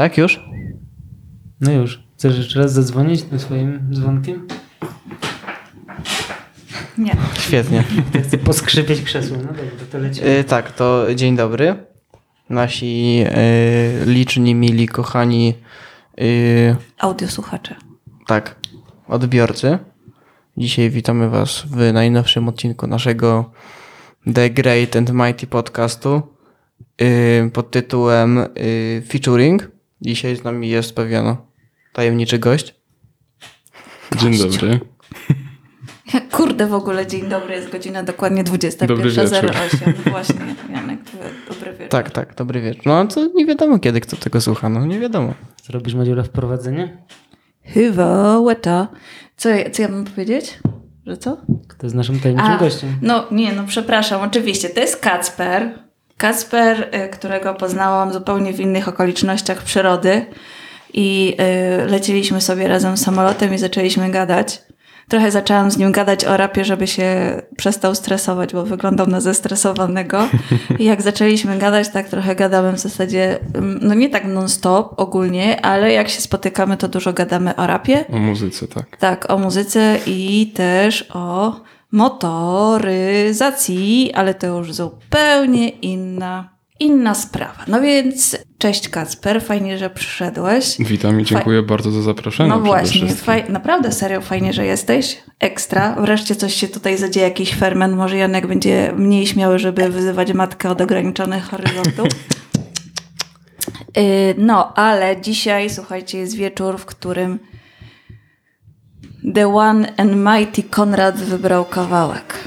Tak, już? No już. Chcesz jeszcze raz zadzwonić tym swoim dzwonkiem? Nie. Świetnie. Chcę poskrzypieć krzesło. No dobra, to lecimy. Y, tak, to dzień dobry. Nasi y, liczni, mili, kochani, y, Audiosłuchacze. tak, odbiorcy. Dzisiaj witamy Was w najnowszym odcinku naszego The Great and Mighty podcastu y, pod tytułem y, Featuring. Dzisiaj z nami jest pewien tajemniczy gość. Dzień dobry. Kurde, w ogóle dzień dobry, jest godzina dokładnie Dobry 21.08. Właśnie, Janek, dobry wieczór. Tak, tak, dobry wieczór. No to nie wiadomo kiedy kto tego słucha, no nie wiadomo. Zrobisz Madziula wprowadzenie? Chyba, łeta. Co, ja- co ja mam powiedzieć? Że co? Kto jest naszym tajemniczym A, gościem? No nie, no przepraszam, oczywiście, to jest Kacper. Kacper, y, którego poznałam zupełnie w innych okolicznościach przyrody i y, leciliśmy sobie razem samolotem i zaczęliśmy gadać. Trochę zaczęłam z nim gadać o rapie, żeby się przestał stresować, bo wyglądał na zestresowanego. I jak zaczęliśmy gadać, tak trochę gadałem w zasadzie, ym, no nie tak non-stop ogólnie, ale jak się spotykamy, to dużo gadamy o rapie. O muzyce, tak. Tak, o muzyce i też o motoryzacji, ale to już zupełnie inna, inna sprawa. No więc cześć Kacper, fajnie, że przyszedłeś. Witam i dziękuję bardzo za zaproszenie. No właśnie, faj, naprawdę serio fajnie, że jesteś. Ekstra. Wreszcie coś się tutaj zadzieje, jakiś ferment. Może Janek będzie mniej śmiały, żeby wyzywać matkę od ograniczonych horyzontów. Yy, No, ale dzisiaj, słuchajcie, jest wieczór, w którym The One and Mighty Konrad wybrał kawałek.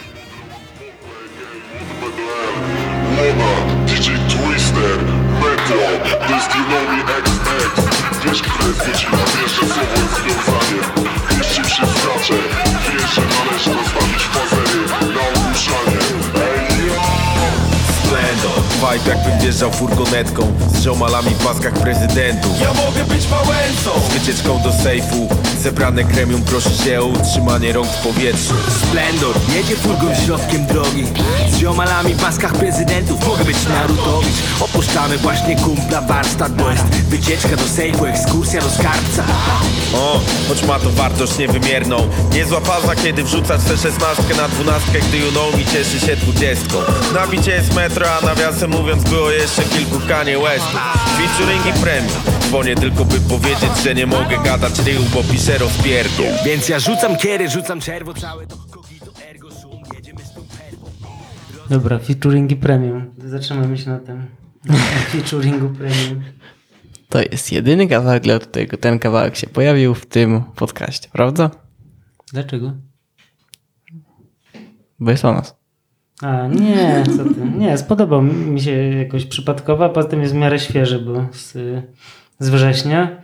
Wiesz, które jest związanie Wiesz, czym się wiesz, że należy rozbawić Vibe jakbym wjeżdżał furgonetką Z ziomalami w maskach prezydentów. Ja mogę być Wałęsą Z wycieczką do sejfu Zebrane kremium prosi się o utrzymanie rąk w powietrzu. Splendor, jedzie furgon środkiem drogi. Z ziomalami w maskach prezydentów Mogę być Narutowicz Opuszczamy właśnie kumpla warsztat Bo jest wycieczka do sejfu, ekskursja do skarbca. O, choć ma to wartość niewymierną. Niezła faza, kiedy wrzucasz tę szesnastkę na dwunastkę Gdy you know mi cieszy się dwudziestką. Nabicie jest metro, a nawiasem mówiąc było jeszcze kilku Kanye Westów Featuring i premium Dzwonię tylko by powiedzieć, że nie mogę gadać rył, bo piszę rozpierdol Więc ja rzucam kiery, rzucam czerwo Całe to kogito, ergo sum Jedziemy z tą perwą Dobra, featuringi premium. Zatrzymajmy się na tym. Featuringu premium. To jest jedyny kawałek, dla którego ten kawałek się pojawił w tym podcaście, prawda? Dlaczego? Bo jest o nas. A, nie, co ty. Nie, spodobał mi się jakoś przypadkowo, a poza tym jest w miarę świeży, bo z, z września.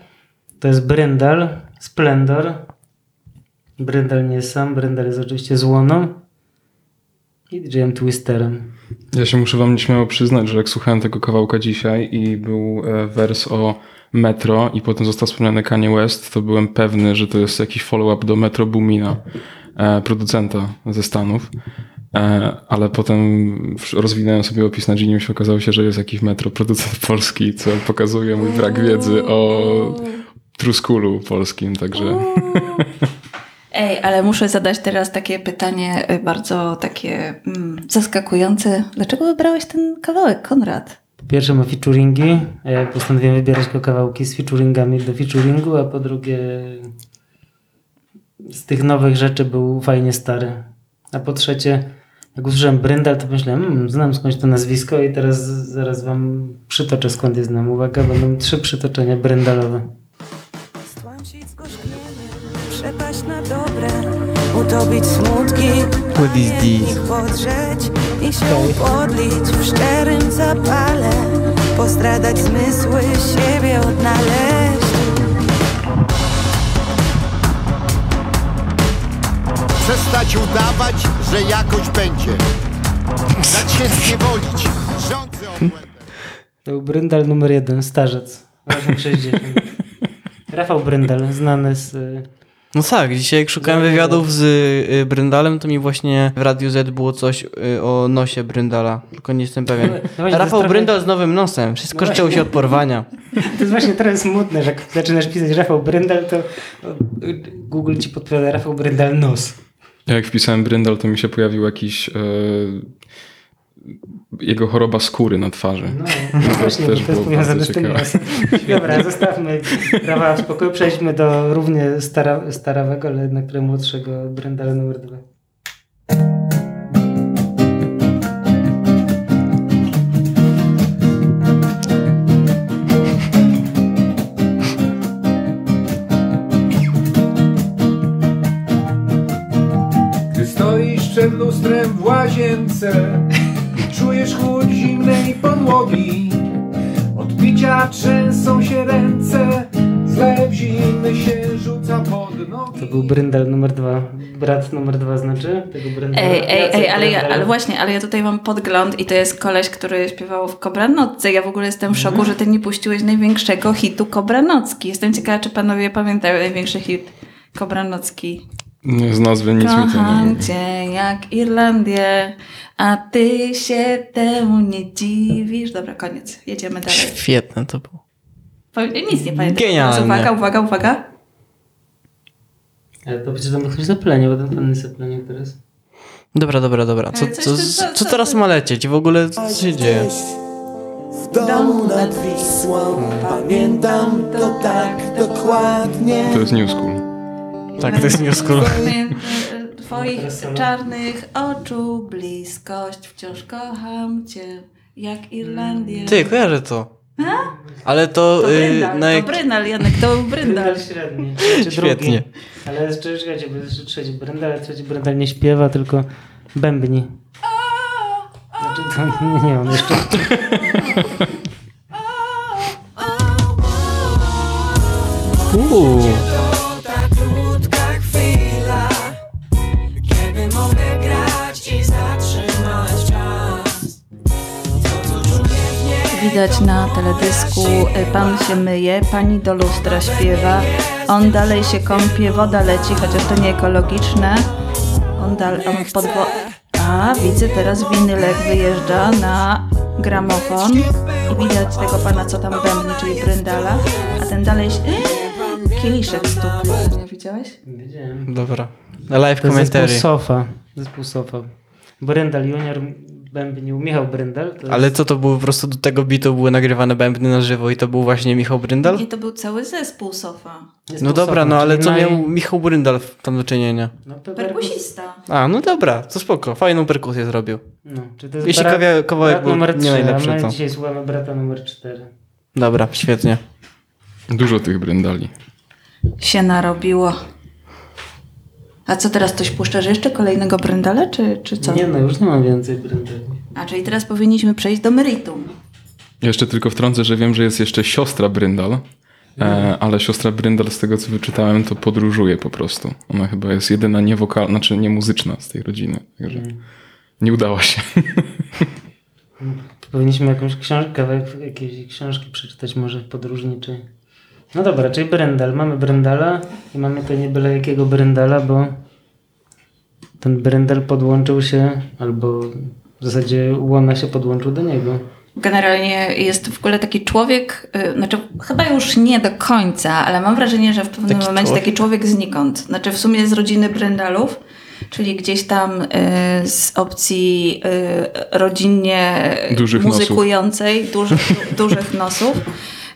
To jest Bryndal, Splendor. Bryndal nie jest sam, Bryndal jest oczywiście z Łoną i DJ-em Twisterem. Ja się muszę wam nieśmiało przyznać, że jak słuchałem tego kawałka dzisiaj i był e, wers o Metro i potem został wspomniany Kanye West, to byłem pewny, że to jest jakiś follow-up do Metro Boomina, e, producenta ze Stanów. E, ale potem rozwinąłem sobie opis na Genius i okazało się, że jest jakiś Metro producent polski, co pokazuje mój brak wiedzy o Truskulu polskim, także... Ej, ale muszę zadać teraz takie pytanie y, bardzo takie mm, zaskakujące. Dlaczego wybrałeś ten kawałek, Konrad? Po pierwsze ma featuringi, a ja postanowiłem wybierać tylko kawałki z featuringami do featuringu, a po drugie z tych nowych rzeczy był fajnie stary. A po trzecie, jak usłyszałem Bryndal, to myślałem, hmm, znam skądś to nazwisko i teraz zaraz wam przytoczę skąd je znam. Uwaga, będą trzy przytoczenia Bryndalowe. Przepaść na dobre, utopić smutki, What is this? podrzeć i się podlić w szczerym zapale, postradać zmysły, siebie odnaleźć. Przestać udawać, że jakoś będzie. Dać się zniewolić. Rządzę obłędem. To był Bryndal numer jeden, starzec. Rafał 60. Rafał Bryndal, znany z y, No tak, dzisiaj jak szukałem wywiadów z y, Bryndalem, to mi właśnie w Radiu Z było coś y, o nosie Bryndala, tylko nie jestem pewien. No właśnie, to jest Rafał trochę- Bryndal z nowym nosem, wszystko No zaczęło się od porwania. To jest właśnie teraz smutne, że jak zaczynasz pisać Rafał Bryndal, to Google ci podpowiada Rafał Bryndal nos. Jak wpisałem Bryndal, to mi się pojawił jakiś... E, jego choroba skóry na twarzy. No, no to właśnie, też to jest powiązane z tym. Dobra, zostawmy prawa w spokoju. Przejdźmy do równie stara, starawego, ale jednak młodszego Brendala numer 2. przed lustrem w łazience czujesz chłód zimnej podłogi. Od picia trzęsą się ręce, zlew zimny się rzuca pod nogi. To był Bryndal numer dwa. Brat numer dwa znaczy tego Bryndala. Ej, ej, ej, ale, ja, ale właśnie, ale ja tutaj mam podgląd i to jest koleś, który śpiewał w Kobranocce. Ja w ogóle jestem w szoku, że ty nie puściłeś największego hitu Kobranocki. Jestem ciekawa, czy panowie pamiętają największy hit Kobranocki. Nie, Z nazwy nic mi to nie Kocham mówi. cię jak Irlandię, a ty się temu nie dziwisz. Dobra, koniec. Jedziemy dalej. Świetne to było. Powiem- Nic nie pamiętam. Genialnie. Uwaga, uwaga, uwaga. Ale to przecież tam ktoś zaplenie, bo ten pan nie zaplenie teraz. Dobra, dobra, dobra. Co, co- co co- teraz ma lecieć? W ogóle co się dzieje? W domu nad Wisłą Pamiętam to tak dokładnie To jest New School. Tak, to jest New School. Pamiętam, e, Twoich czarnych oczu bliskość, wciąż kocham cię, jak Irlandię. Ty, kojarzę to. Ale to, To y, Bryndal, na to jak... Brynal, Janek, to był Bryndal. Bryndal średni. Czy Świetnie. Drugi. Ale jeszcze, czekajcie, bo jeszcze trzeci Bryndal, ale trzeci Bryndal nie śpiewa, tylko bębni. Znaczy to nie, nie on jeszcze... Uuu. Widać na teledysku, y, pan się myje, pani do lustra śpiewa, on dalej się kąpie, woda leci, chociaż to nie ekologiczne. On dalej, on podwo... A, widzę teraz winylek wyjeżdża na gramofon i widać tego pana, co tam bębni, czyli Bryndala, a ten dalej się... Kieliszek stupił, nie widziałeś? Wiedziałem. Dobra. Live jest zespół. Sofa. Zespół Sofa. Bryndal Junior bębnił Michał Bryndal. To jest... Ale co to było po prostu do tego bitu były nagrywane bębny na żywo i to był właśnie Michał Bryndal? I to był cały zespół Sofa. Zespół No dobra, Sofa, no ale co naj- miał Michał Bryndal w- tam do czynienia? No, to Perkusista. A, no dobra, to spoko, fajną perkusję zrobił. No, czy to jest Jeśli brat- kawałek brat był numer nie 3, najlepszy, a to- dzisiaj słuchamy brata numer 4. Dobra, świetnie. Dużo tych Bryndali. się narobiło. A co teraz, ktoś puszczasz jeszcze kolejnego Bryndala, czy, czy co? Nie no, już nie mam więcej Bryndali. A, czyli teraz powinniśmy przejść do meritum. Jeszcze tylko wtrącę, że wiem, że jest jeszcze siostra Bryndal, e, ale siostra Bryndal, z tego co wyczytałem, to podróżuje po prostu. Ona chyba jest jedyna niewokalna, znaczy nie muzyczna z tej rodziny. Także nie udało się. Powinniśmy jakąś książkę, jakiejś książki przeczytać może podróżniczej. No dobra, czyli Bryndal. Mamy Bryndala i mamy to nie byle jakiego Bryndala, bo ten Bryndal podłączył się, albo w zasadzie Łona się podłączył do niego. Generalnie jest w ogóle taki człowiek, y, znaczy chyba już nie do końca, ale mam wrażenie, że w pewnym Taki momencie człowiek? taki człowiek znikąd. Znaczy w sumie z rodziny Bryndalów, czyli gdzieś tam y, z opcji y, rodzinnie Dużych nosów. muzykującej, dużych, dużych nosów.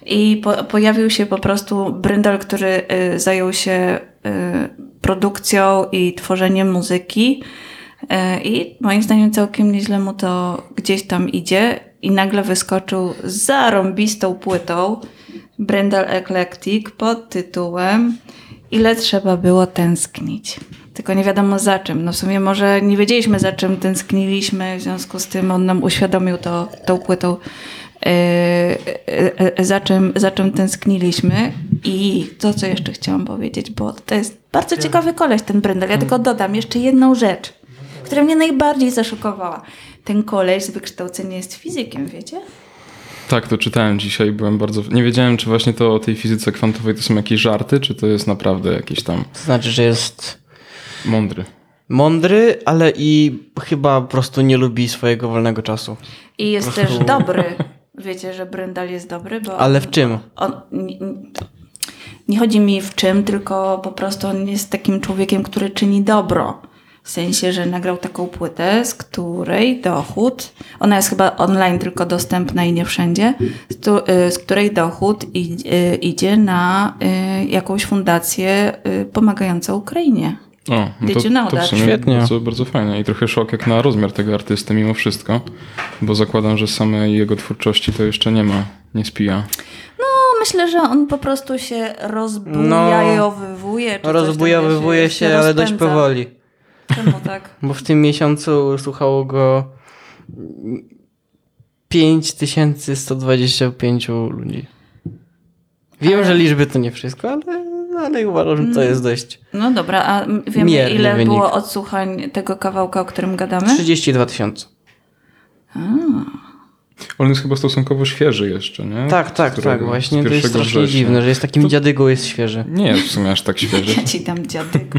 I po, pojawił się po prostu Bryndal, który y, zajął się y, produkcją i tworzeniem muzyki. Y, I moim zdaniem całkiem nieźle mu to gdzieś tam idzie. I nagle wyskoczył z zarąbistą płytą Bryndal Eclectic pod tytułem Ile trzeba było tęsknić. Tylko nie wiadomo za czym. No w sumie może nie wiedzieliśmy za czym tęskniliśmy, w związku z tym on nam uświadomił to tą płytą za, czym, za czym tęskniliśmy. I to, co jeszcze chciałam powiedzieć, bo to jest bardzo ciekawy koleś, ten Bryndel. Ja tylko dodam jeszcze jedną rzecz, która mnie najbardziej zaszokowała. Ten koleś z wykształcenia jest fizykiem, wiecie? Tak, to czytałem dzisiaj, byłem bardzo... Nie wiedziałem, czy właśnie to o tej fizyce kwantowej to są jakieś żarty, czy to jest naprawdę jakiś tam To znaczy, że jest mądry. mądry, ale i chyba po prostu nie lubi swojego wolnego czasu. I jest też dobry. Wiecie, że Bryndal jest dobry, bo... Ale w czym? On, nie, nie chodzi mi w czym, tylko po prostu on jest takim człowiekiem, który czyni dobro. W sensie, że nagrał taką płytę, z której dochód, ona jest chyba online tylko dostępna i nie wszędzie, z, y, której dochód y, idzie na y, jakąś fundację pomagającą Ukrainie. O, no Did to, you know to w that? sumie Świetnie. Bardzo, bardzo fajne i trochę szok jak na rozmiar tego artysty mimo wszystko, bo zakładam, że samej jego twórczości to jeszcze nie ma, nie spija. No, myślę, że on po prostu się rozbujajowywuje. tam, Rozbujowywuje wiesz, się, ale dość powoli. Czemu tak? Bo w tym miesiącu słuchało go 5125 ludzi. Wiem, że liczby to nie wszystko, ale, ale uważam, że to jest dość. No dobra, a m- wiemy Mierny ile wynik. było odsłuchań tego kawałka, o którym gadamy? 32 tysiące. On jest chyba stosunkowo świeży jeszcze, nie? Tak, tak, którego- tak. Właśnie to jest 1 strasznie września. dziwne, że jest takim dziadygą, jest świeży. Nie jest w sumie aż tak świeży. Ja ci dam dziadyk.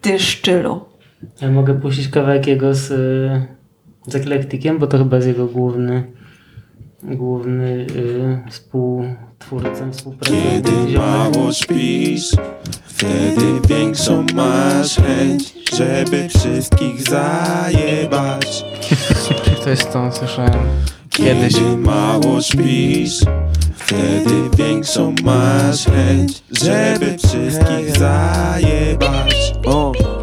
Ty szczylu. Ja mogę puścić kawałek jego z, y, z Eklektykiem, bo to chyba jest jego główny główny y, współtwórca, współpracownik. Kiedy mało śpisz, wtedy większą masz chęć, żeby wszystkich zajebać. To jest to, słyszałem kiedyś. Kiedy mało śpisz, wtedy większą masz chęć, żeby wszystkich zajebać. O.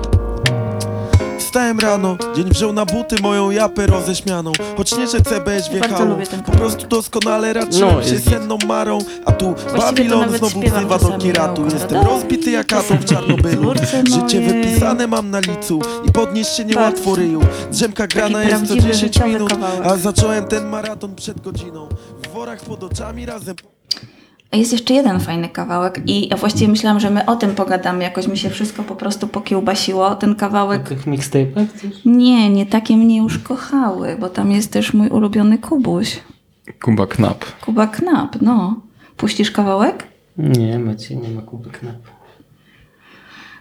Wstałem rano, dzień wziął na buty moją japę roześmianą. Choć nie, że CBS wjechało, lubię ten po prostu doskonale raczyłem No, się jest senną marą A tu Babilon nawet znowu śpiewam wzywa do czasami kiratu na Jestem rozbity jak atom w Czarnobylu. Życie moje. wypisane mam na licu I podnieść się niełatwo ryju. Drzemka grana jest co prawdziwy 10 życiowy minut kawałek. A zacząłem ten maraton przed godziną. W worach pod oczami razem Jest jeszcze jeden fajny kawałek i ja właściwie myślałam, że my o tym pogadamy. Jakoś mi się wszystko po prostu pokiełbasiło. Ten O kawałek... tych mixtape'ach? Nie, nie takie mnie już kochały, bo tam jest też mój ulubiony Kubuś. Kuba Knap. Kuba Knap, no. Puścisz kawałek? Nie, macie, nie ma Kuby Knap.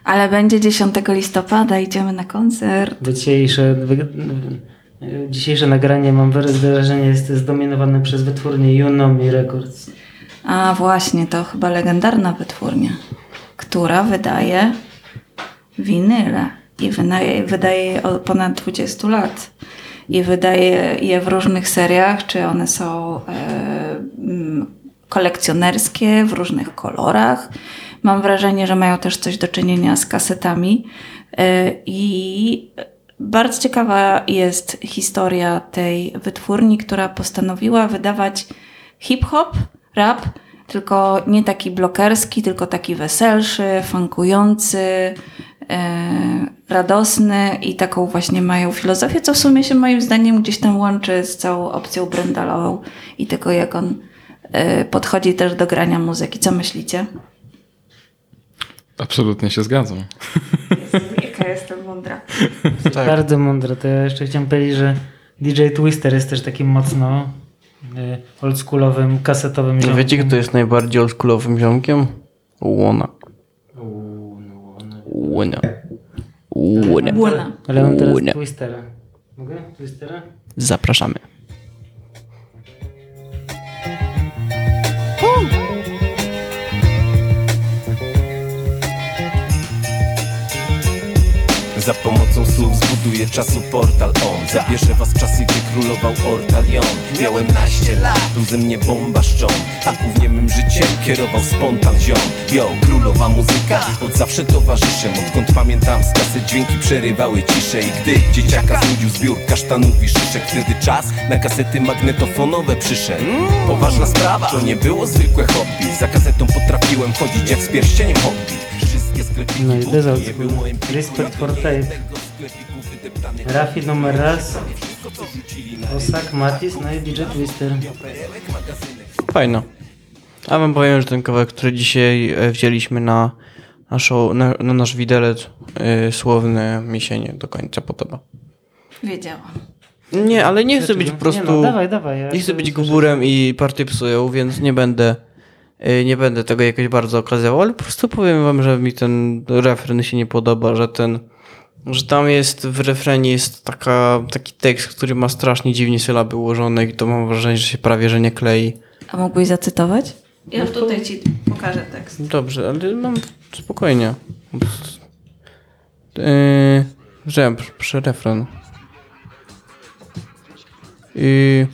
Ale będzie 10 listopada, idziemy na koncert. Dzisiejsze, dzisiejsze nagranie, mam wrażenie, jest zdominowane przez wytwórnię Unomi Records. A właśnie, to chyba legendarna wytwórnia, która wydaje winyle i wydaje, wydaje je od ponad 20 lat. I wydaje je w różnych seriach, czy one są e, mm, kolekcjonerskie, w różnych kolorach. Mam wrażenie, że mają też coś do czynienia z kasetami. E, I bardzo ciekawa jest historia tej wytwórni, która postanowiła wydawać hip-hop, rap, tylko nie taki blokerski, tylko taki weselszy, funkujący, e, radosny i taką właśnie mają filozofię, co w sumie się moim zdaniem gdzieś tam łączy z całą opcją brendalową i tego, jak on e, podchodzi też do grania muzyki. Co myślicie? Absolutnie się zgadzam. Jaka jestem mądra. Tak. Bardzo mądre. To ja jeszcze chciałem powiedzieć, że DJ Twister jest też takim mocno oldschoolowym, kasetowym ziomkiem. wiecie, kto jest najbardziej oldschoolowym ziomkiem? Łona. Łona. Łona. Błona. Ale on teraz Łona. Twistera. Mogę? Twistera? Zapraszamy. Za pomocą słów zbuduję czasu portal on. Zabierze was w czasy, gdy królował Ortalion. Miałem naście lat, był ze mnie bomba szcząt A głównie mym życiem kierował spontan ziom. Yo, królowa muzyka, od zawsze towarzyszem. Odkąd pamiętam z kasy dźwięki przerywały ciszę. I gdy dzieciaka znudził zbiór kasztanów i szyszek Wtedy czas na kasety magnetofonowe przyszedł. Poważna sprawa, to nie było zwykłe hobby. Za kasetą potrafiłem chodzić jak z pierścieniem hobby No i moim Respect for tape. Rafi numer raz. Osak, Matis, no i DJ Twister. Fajno. A wam powiem, że ten kawałek, który dzisiaj e, wzięliśmy na, naszą, na, na nasz widelec e, słowny, mi się nie do końca podoba. Wiedziałam. Nie, ale nie chcę być po Nie prostu... no, dawaj, dawaj. Ja Nie chcę być słyszę. gburem i party psują, więc nie będę y, nie będę tego jakoś bardzo okazywał, ale po prostu powiem wam, że mi ten refren się nie podoba, że ten że tam jest w refrenie jest taka, taki tekst, który ma strasznie dziwnie sylaby ułożone i to mam wrażenie, że się prawie że nie klei. A mógłbyś zacytować? Ja tutaj ci pokażę tekst. Dobrze, ale mam spokojnie. Yy, że przy, refren. I...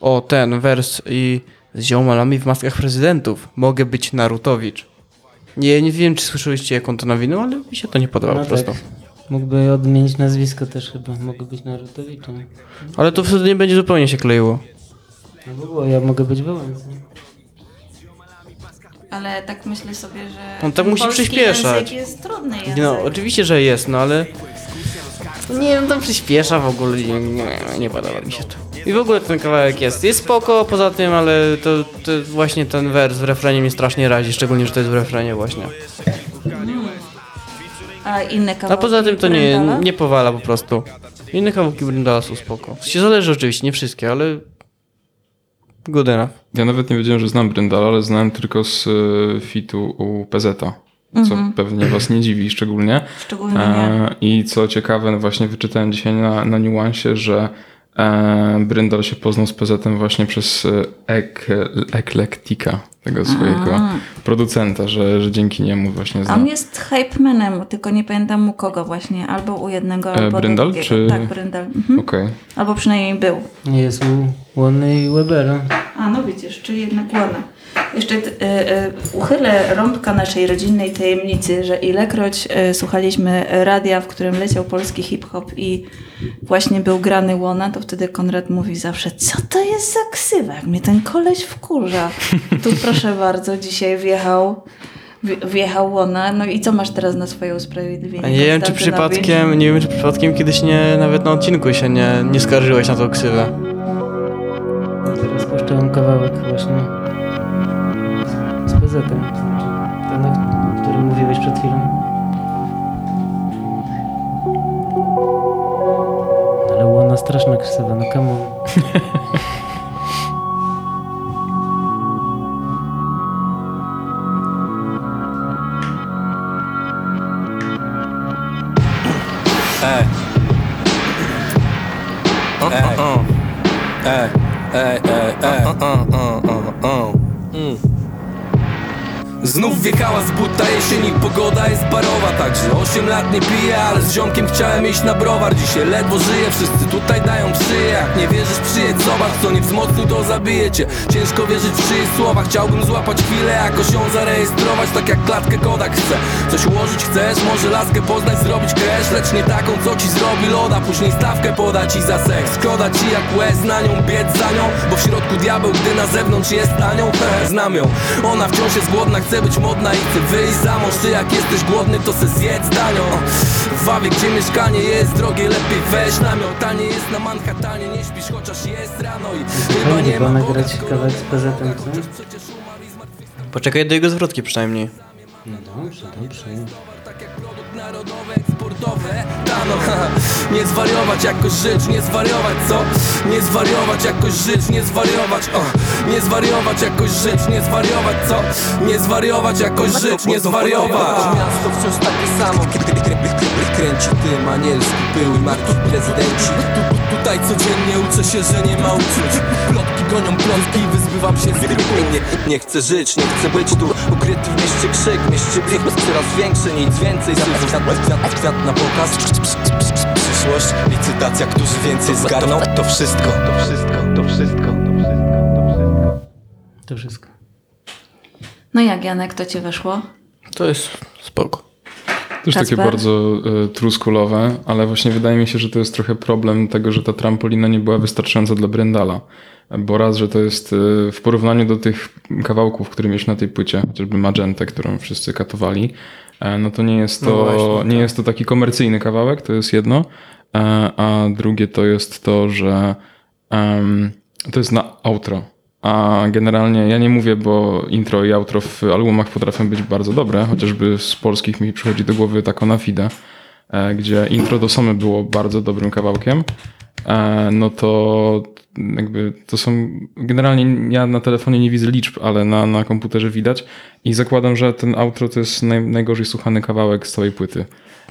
O, ten wers i z ziomalami w maskach prezydentów. Mogę być Narutowicz. Nie, nie wiem, czy słyszeliście, jak on to nawinął, ale mi się to nie podoba No po prostu. tak. Mógłby odmienić nazwisko też chyba. Mogę być Narutowiczem. Ale to wtedy nie będzie zupełnie się kleiło. No było, ja mogę być Wałęsą. Ale tak myślę sobie, że On tak ten musi przyspieszać. język jest trudny język. No, oczywiście, że jest, no ale... Nie wiem, tam przyspiesza w ogóle, nie, nie, nie podoba mi się to. I w ogóle ten kawałek jest, jest spoko poza tym, ale to, to właśnie ten wers w refrenie mnie strasznie razi, szczególnie, że to jest w refrenie właśnie. A inne A kawałki poza tym to nie, nie powala po prostu. Inne kawałki Bryndala są spoko. Się zależy oczywiście, nie wszystkie, ale... Good enough. Ja nawet nie wiedziałem, że znam Bryndala, ale znałem tylko z y, fitu u PZ, co Mhm. pewnie was nie dziwi szczególnie. Szczególnie nie. I co ciekawe, no właśnie wyczytałem dzisiaj na, na niuansie, że e, Bryndal się poznał z PZ właśnie przez e, Ek, Eklektika, tego swojego A. producenta, że, że dzięki niemu właśnie A znam. on jest hype manem, tylko nie pamiętam u kogo właśnie. Albo u jednego, E, albo Bryndal, drugiego. czy- Tak, Bryndal. Mhm. Okej. Albo przynajmniej był. Nie jest u Łony i Webera. A no widzisz, czyli jednak łona. Jeszcze y, y, uchylę rąbka naszej rodzinnej tajemnicy, że ilekroć y, słuchaliśmy radia, w którym leciał polski hip-hop i właśnie był grany łona, to wtedy Konrad mówi zawsze, co to jest za ksywa, jak mnie ten koleś wkurza. Tu proszę bardzo, dzisiaj wjechał, wj- wjechał łona. No i co masz teraz na swoje usprawiedliwienie? Nie wiem, czy przypadkiem, nie wiem, czy przypadkiem kiedyś nie, nawet na odcinku się nie, nie skarżyłeś na tą ksywę. Teraz puszczałem kawałek właśnie straszna krzywa, no come on. Ej, ej, ej. Znów wjechała z buta jesień i pogoda jest barowa Także 8 lat nie piję, ale z ziomkiem chciałem iść na browar. Dzisiaj ledwo żyję, wszyscy tutaj dają przyję Jak nie wierzysz przyjedź, zobacz co nie wzmocni to zabije cię. Ciężko wierzyć w czyjeś słowa, chciałbym złapać chwilę Jakoś ją zarejestrować, tak jak klatkę Kodak chcę Coś ułożyć chcesz, może laskę poznać, zrobić cash Lecz nie taką co ci zrobi loda, później stawkę poda ci za seks Szkoda ci jak łez na nią, biec za nią Bo w środku diabeł, gdy na zewnątrz jest He, Znam ją, ona wciąż jest głodna, chce być modna i chce wyjść za mąż Ty jak jesteś głodny, to se zjedz danią W Wawie, gdzie mieszkanie jest drogie, lepiej weź namiot A nie jest na Manhattanie, nie śpisz chociaż jest rano I chyba nie ma nagrać kawałek z PZ, co? Poczekaj do jego zwrotki przynajmniej. No dobrze, dobrze. Narodowe, eksportowe? Haha, nie zwariować, jakoś żyć, nie zwariować, co? Nie zwariować, jakoś żyć, nie zwariować, o. Nie zwariować, jakoś żyć, nie zwariować, co? Nie zwariować, jakoś żyć, nie zwariować. Miasto wciąż takie samo. Kręci tym anielski pył i marki prezydenci. Tu, tu, Tutaj codziennie uczę się, że nie ma uczuć gonią plotki i wyzbywam się z nie, nie chcę żyć, nie chcę być tu Ukryty w mieście krzyk, mieście blik Coraz większy, nic więcej Słyszę kwiat, kwiat, kwiat na pokaz Przyszłość, licytacja, którzy więcej zgarną To wszystko, to wszystko, to wszystko, to wszystko To wszystko. No jak Janek, to ci weszło? To jest spoko. Też takie Kacper? bardzo y, truskulowe, ale właśnie wydaje mi się, że to jest trochę problem tego, że ta trampolina nie była wystarczająca dla Brendala. Bo raz, że to jest y, w porównaniu do tych kawałków, które mieć na tej płycie, chociażby Magentę, którą wszyscy katowali, e, no to nie jest to, No właśnie, nie jest to taki komercyjny kawałek, to jest jedno. E, A drugie to jest to, że em, to jest na outro. A generalnie ja nie mówię, bo intro i outro w albumach potrafią być bardzo dobre, chociażby z polskich mi przychodzi do głowy Taco na Fide, e, gdzie intro do Somy było bardzo dobrym kawałkiem, no to jakby to są, generalnie ja na telefonie nie widzę liczb, ale na, na komputerze widać i zakładam, że ten outro to jest naj, najgorzej słuchany kawałek z całej płyty.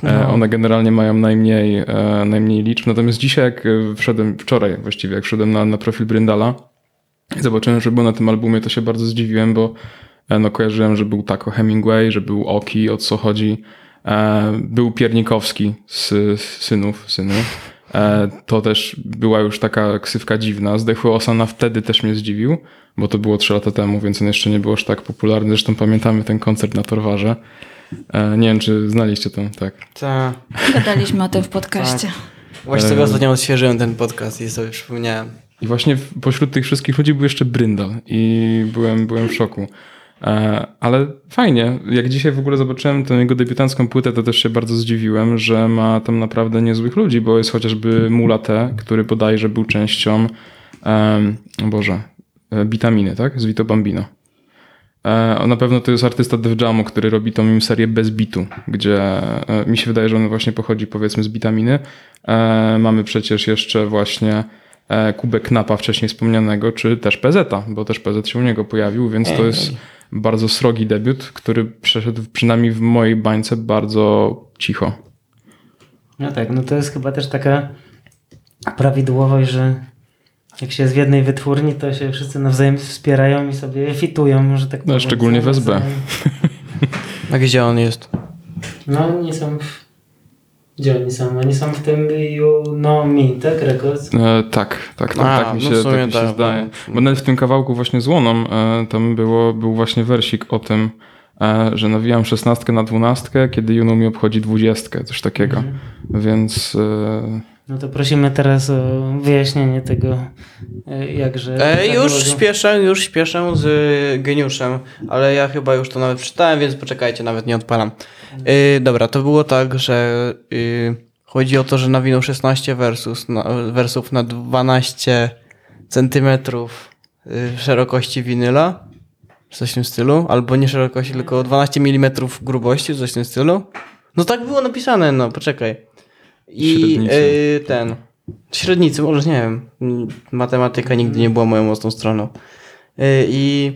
E, No. One generalnie mają najmniej, e, najmniej liczb, natomiast dzisiaj jak e, wszedłem, wczoraj właściwie jak wszedłem na, na profil Bryndala i zobaczyłem, że był na tym albumie, to się bardzo zdziwiłem, bo e, no, kojarzyłem, że był Taco Hemingway, że był Oki, o co chodzi. E, był Piernikowski z, z synów, synu. E, to też była już taka ksywka dziwna. Zdechły Osana wtedy też mnie zdziwił, bo to było 3 lata temu, więc on jeszcze nie był aż tak popularny. Zresztą pamiętamy ten koncert na Torwarze. E, nie wiem, czy znaliście to, tak. Tak. Gadaliśmy o tym w podcaście. Właśnie sobie ostatnio odświeżyłem ten podcast i sobie przypomniałem. I właśnie pośród tych wszystkich ludzi był jeszcze Bryndal i byłem, byłem w szoku. E, ale fajnie. Jak dzisiaj w ogóle zobaczyłem tę jego debiutancką płytę, to też się bardzo zdziwiłem, że ma tam naprawdę niezłych ludzi, bo jest chociażby Mula T, który bodajże był częścią o Boże, e, Bitaminy, tak? Z Vito Bambino. E, na pewno to jest artysta Def Jamu, który robi tą im serię bez bitu, gdzie mi się wydaje, że on właśnie pochodzi powiedzmy z Bitaminy. Mamy przecież jeszcze właśnie Kubek Napa wcześniej wspomnianego, czy też PZ, bo też PZ się u niego pojawił, więc to jest bardzo srogi debiut, który przeszedł przynajmniej w mojej bańce bardzo cicho. No tak, no to jest chyba też taka prawidłowość, że jak się jest w jednej wytwórni, to się wszyscy nawzajem wspierają i sobie fitują, że tak No, powiem. szczególnie w SB. A gdzie on jest? No oni są w... Gdzie oni są? Oni są w tym You Know Me, tak? Records? E, tak, tak, tak, A, tak mi no się, sumie tak mi się tak, zdaje. no. Bo nawet w tym kawałku właśnie z Łoną e, tam było, był właśnie wersik o tym, e, że nawijam szesnastkę na dwunastkę, kiedy Juno mi obchodzi dwudziestkę, coś takiego. Mhm. Więc e, No to prosimy teraz o wyjaśnienie tego, e, jakże... E, już zawiłogo- śpieszę, już śpieszę z y, geniuszem, ale ja chyba już to nawet przeczytałem, więc poczekajcie, nawet nie odpalam. Y, dobra, to było tak, że y, chodzi o to, że nawinął 16 wersów na, wersów na 12 centymetrów y, szerokości winyla, coś w tym stylu, albo nie szerokości, tylko 12 mm grubości, coś w tym stylu. No tak było napisane, no poczekaj. I y, ten. Średnicy, może nie wiem. Matematyka nigdy nie była moją mocną stroną. Y, I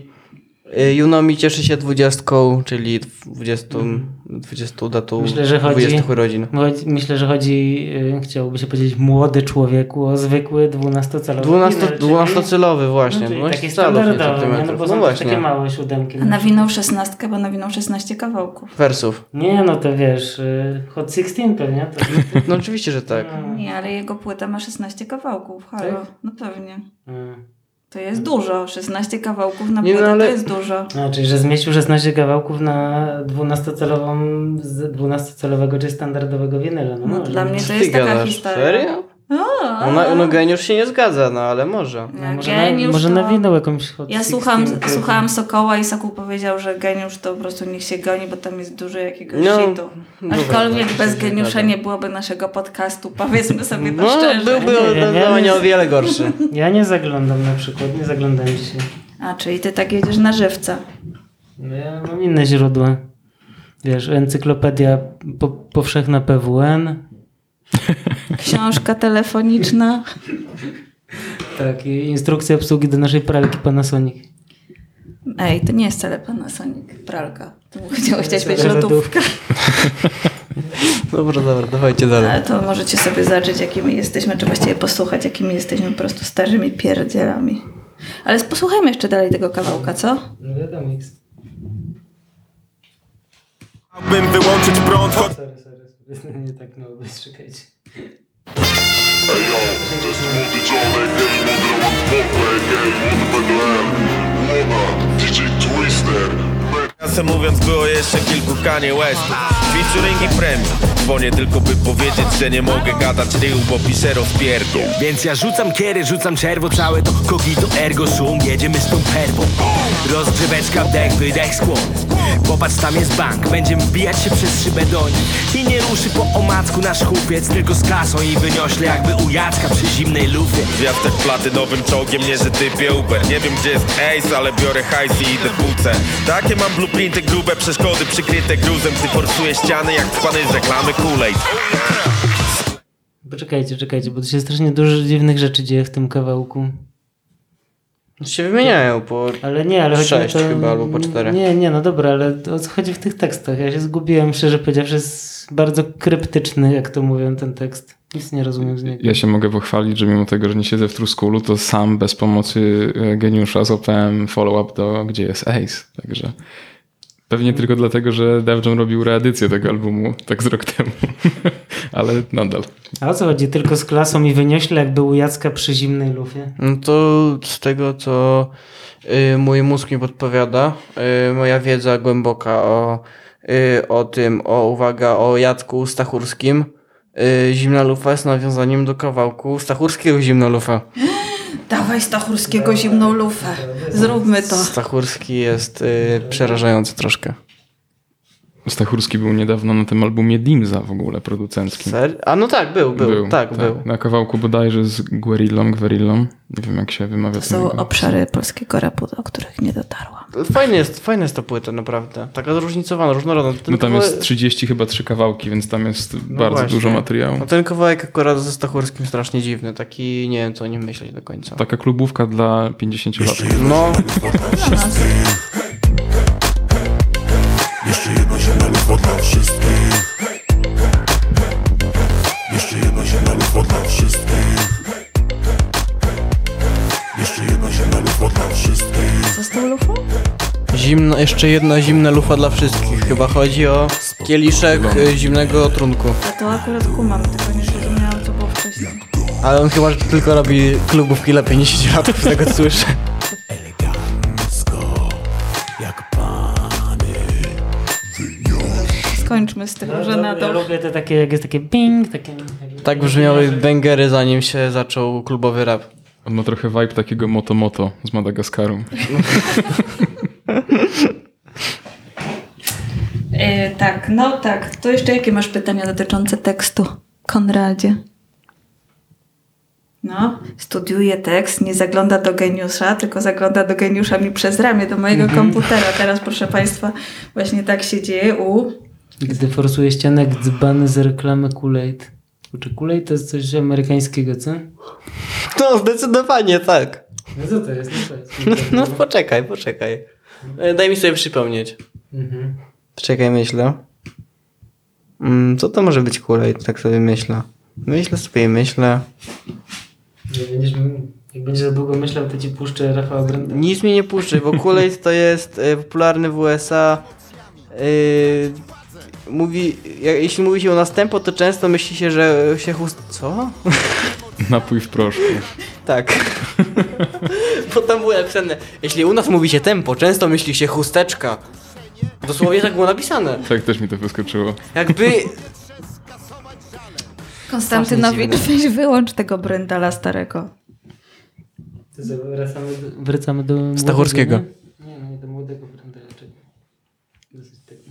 y, Juno mi cieszy się dwudziestką, czyli 20, 20 datą Myślę, że chodzi, 20 urodzin. Myślę, że chodzi, y, chciałoby się powiedzieć, młody człowieku o zwykły 12-calowy 12, winyl, czyli- 12-celowy właśnie. No, czyli 12 takie calów, nie? No bo No są też właśnie. takie małe siódemki. A nawinął szesnastkę, bo nawinął 16 kawałków. Wersów. Nie, no to wiesz, y, Hot 16 pewnie. To... No oczywiście, że tak. Nie, ale jego płyta ma 16 kawałków. Halo, Tak? no pewnie. Mm. To jest dużo. 16 kawałków na no płytę ale- to jest dużo. No, czyli, że zmieścił 16 kawałków na 12-calową, z 12-calowego czy standardowego winyla. No, No, dla mnie to jest taka historia. serio? O, No, no geniusz się nie zgadza, no ale może. No, może, na, geniusz może to- nawinął jakąś Hot Ja 16 słucham, słuchałam Sokoła i Sokół powiedział, że geniusz to po prostu niech się goni, bo tam jest dużo jakiegoś No, shitu. Aczkolwiek bez się geniusza nie byłoby naszego podcastu, powiedzmy sobie to No, szczerze. byłby ja zdecydowanie nie- o wiele gorszy. Ja nie zaglądam na przykład, nie zaglądałem dzisiaj. A, czyli ty tak jedziesz na żywca. No ja mam inne źródła. Wiesz, encyklopedia po, powszechna PWN. Książka telefoniczna. Tak, i instrukcja obsługi do naszej pralki Panasonic. Ej, to nie jest wcale Panasonic, pralka. Tu chciałeś chcieć mieć Lodówka. lodówkę. Dobra, dobra, dawajcie dalej. Ale to możecie sobie zobaczyć, jakimi jesteśmy, czy właściwie posłuchać, jakimi jesteśmy po prostu starymi pierdzielami. Ale posłuchajmy jeszcze dalej tego kawałka, co? No wiadomo, X. Bym wyłączyć prąd, choć Sorry, sorry, sorry. Nie tak miało być, czekajcie. Ej yo, to jest młody młody DJ Twister, mówiąc było jeszcze kilku Kanye Westów Featuring i premium Dzwonię tylko by powiedzieć, że nie mogę gadać tył, bo piszę rozpierdol. Więc ja rzucam kiery, rzucam czerwo Całe to kogito ergo sum Jedziemy z tą perwą. Rozgrzeweczka, wdech, wydech, skłon Popatrz, tam jest bank. Będziemy wbijać się przez szybę do nich. I nie ruszy po omacku nasz chłopiec Tylko z kasą i wyniośle jakby u Jacka przy zimnej lufie. Zwiastek platynowym czołgiem, nie że typie Uber. Nie wiem gdzie jest Ace, ale biorę hajs i idę w buce. Takie mam blueprinty grube przeszkody przykryte gruzem. Ty forsujesz ściany jak spany z reklamy Kool-Aid. Poczekajcie, czekajcie, bo tu się strasznie dużo dziwnych rzeczy dzieje w tym kawałku. Się wymieniają po Ale nie, ale chodzi sześć o to, chyba, albo po cztery. Nie, nie, no dobra, ale o co chodzi w tych tekstach? Ja się zgubiłem, szczerze powiedziawszy, jest bardzo kryptyczny, jak to mówią, ten tekst. Nic nie rozumiem z niego. Ja się mogę pochwalić, że mimo tego, że nie siedzę w Truskulu, to sam bez pomocy e, geniusza złapałem follow-up do Gdzie jest Ace. Także pewnie tylko dlatego, że Def Jam robił reedycję tego albumu tak z rok temu. Ale nadal. A o co chodzi? Tylko z klasą i wyniośle, jak był u Jacka przy zimnej lufie? No to z tego, co y, mój mózg mi podpowiada, y, moja wiedza głęboka o, y, o tym, o uwaga, o Jacku Stachurskim, y, Zimna Lufa jest nawiązaniem do kawałku Stachurskiego Zimna Lufa. Dawaj Stachurskiego zimną lufę. Zróbmy to. Stachurski jest y, przerażający troszkę. Stachurski był niedawno na tym albumie Dimza w ogóle producenckim. Ser? A no tak, był, był, tak, był. Na kawałku bodajże z Guerillą, Guerillą. Nie wiem jak się wymawia. To są obszary polskiego rapu, do których nie dotarłam. Fajne jest, fajna jest ta płyta, naprawdę. Taka zróżnicowana, różnorodna. Ten No tam kawałek- jest 30 chyba trzy kawałki, więc tam jest No bardzo właśnie. dużo materiału. No ten kawałek akurat ze Stachurskim strasznie dziwny. Taki, nie wiem co o nim myśleć do końca. Taka klubówka dla 50 lat. No. Zimno, jeszcze jedna zimna lufa dla wszystkich. Chyba chodzi o kieliszek y, zimnego trunku. Ja to akurat kumam, tylko nie zrozumiałam, co było wcześniej. Ale on chyba że tylko robi klubówki dla 50 lat, z tego co słyszę. Jak pany Skończmy z tym, No, że no, na ja lubię te takie, jak jest takie ping, takie... Tak brzmiały bęgery zanim się zaczął klubowy rap. On ma trochę vibe takiego Moto Moto z Madagaskaru. E, tak, no tak. To jeszcze jakie masz pytania dotyczące tekstu, Konradzie? No, studiuje tekst, nie zagląda do geniusza, tylko zagląda do geniusza mi przez ramię, do mojego Mhm. komputera. Teraz, proszę Państwa, właśnie tak się dzieje u... Gdy forsuje ścianę dzbany z reklamy Kool-Aid. Czy Kool-Aid to jest coś amerykańskiego, co? No, zdecydowanie tak. No co to jest? No, to jest. No poczekaj, poczekaj. E, Daj mi sobie przypomnieć. Mhm. Czekaj, myślę. Mm, co to może być kulej? Tak sobie myślę. Myślę sobie, myślę. Nie będziesz, jak będziesz za długo myślał, to ci puszczę Rafała Brenda. Nic mnie nie puszczy, bo kulej to jest e, popularny w USA. Yy, mówi, jak, jeśli mówi się o następu, to często myśli się, że się chust... Co? Napój w proszku. Tak. Bo tam było napisane, jeśli u nas mówi się tempo, często myśli się chusteczka. Dosłownie tak było napisane. Tak też mi to wyskoczyło. Jakby Konstantynowicz, weź wyłącz tego Bryndala starego. Wracamy do, wracamy do Stachurskiego nie, no nie do młodego Brendela. czekaj. Dosyć taki.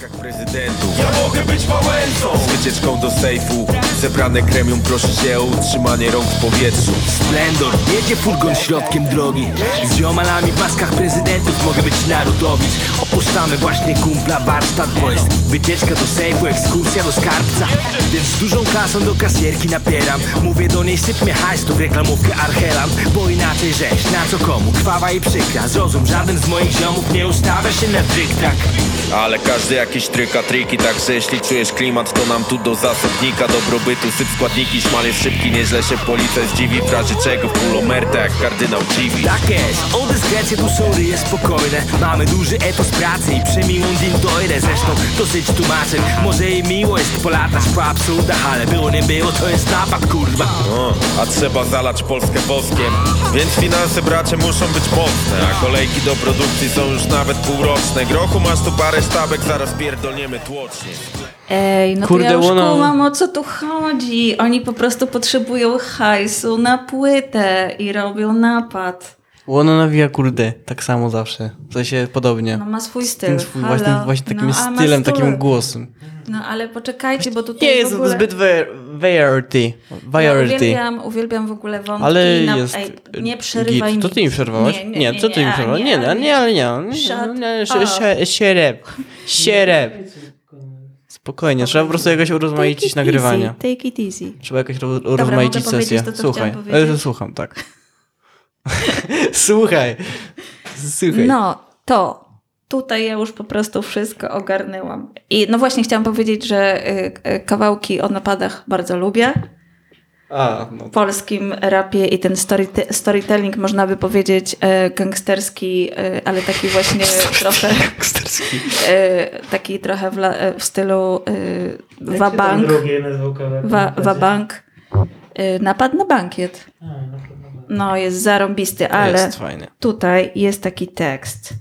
Maskach prezydentów. Ja mogę być Wałęsą Z wycieczką do sejfu. Zebrane kremium proszę cię o utrzymanie rąk w powietrzu. Splendor, jedzie furgon środkiem drogi. Z ziomalami w maskach prezydentów mogę być narodowicz Opuszczamy właśnie kumpla warsztat boys Wycieczka do sejfu, ekskursja do skarbca. Więc z dużą kasą do kasjerki napieram. Mówię do niej syp mnie hajs tu w reklamówkę Archelan Bo inaczej rzeź, na co komu, krwawa i przykra. Zrozum, żaden z moich ziomów nie ustawia się na dryk-trak Ale każdy jakiś tryka triki Także jeśli czujesz klimat to nam tu do zasobnika Dobrobytu syp składniki Szmal jest szybki, nieźle się policja zdziwi W razie czego w pulomerta jak kardynał Chiwi Tak jest, o dyskrecję tu są ryje spokojne. Mamy duży etos pracy i przemiłą dzień dojrę Zresztą dosyć tłumaczeń, może i miło jest polatać po absurdach Ale było nie było, to jest napad kurwa. O, A trzeba zalać Polskę woskiem. Więc finanse bracie muszą być mocne A kolejki do produkcji są już nawet półroczne. Grochu masz tu parę sztabek, zaraz pierdolniemy tłocznie Ej, no Kurde, to ja już kumam o co tu chodzi. Oni po prostu potrzebują hajsu na płytę i robią napad. Łono nawija kurde, tak samo zawsze. W sensie podobnie. No ma swój styl. swój, właśnie, właśnie takim No, stylem, styl. takim głosem. No ale poczekajcie, bo tutaj Nie jest ogóle... zbyt wa- variety. Ja Variety. uwielbiam, uwielbiam w ogóle wątki. Ale na... jest Ej, nie przerywaj git. To ty mi przerwałaś? Nie, nie, nie, co ty mi przerwałaś? nie, Nie, a nie, ale nie. up. sz- Sierep. Sierep. Spokojnie, trzeba po prostu jakoś urozmaicić. Easy, take it easy. Trzeba jakoś urozmaicić powiedzieć sesję. Słuchaj, ale słucham, tak. Słuchaj. Słuchaj. No, to. Tutaj ja już po prostu wszystko ogarnęłam. I no właśnie chciałam powiedzieć, że y, y, kawałki o napadach bardzo lubię. A, no. W polskim rapie i ten story, storytelling można by powiedzieć e, gangsterski, ale taki właśnie trochę gangsterski. Taki trochę w, la, w stylu wabank. wabank. Napad na bankiet. No, jest zarąbisty, ale Jest tutaj jest taki tekst,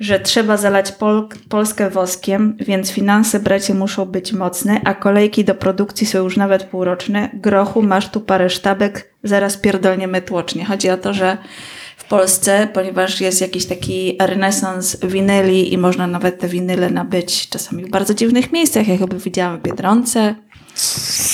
że trzeba zalać Pol Polskę woskiem, więc finanse bracie muszą być mocne, a kolejki do produkcji są już nawet półroczne. Grochu, masz tu parę sztabek, zaraz pierdolniemy tłocznie. Chodzi o to, że w Polsce, ponieważ jest jakiś taki renesans winyli i można nawet te winyle nabyć czasami w bardzo dziwnych miejscach, jak chyba widziałam w Biedronce.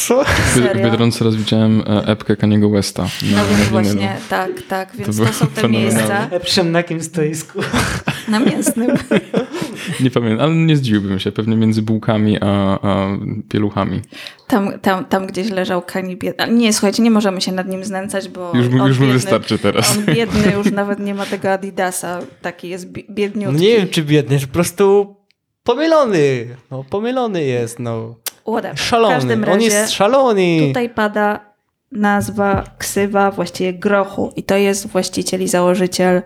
Co? W? Biedronce raz widziałem e, epkę Kaniego Westa. No więc właśnie, tak, tak, więc to, było są te fenomenalne. miejsca Lepszym na jakim stoisku? na mięsnym. Nie pamiętam, ale nie zdziwiłbym się. Pewnie między bułkami a, a pieluchami. Tam, tam, tam gdzieś leżał Kani biedny. Nie, słuchajcie, nie możemy się nad nim znęcać, bo Już mu- on już mu wystarczy teraz. On biedny już nawet nie ma tego Adidasa. Taki jest bi- No biedniutki. nie wiem, czy biedny, że po prostu pomylony. No, pomylony jest, no. Whatever. W Szalony. każdym On razie jest szalony. Tutaj pada nazwa, ksywa, właściwie grochu. I to jest właściciel i założyciel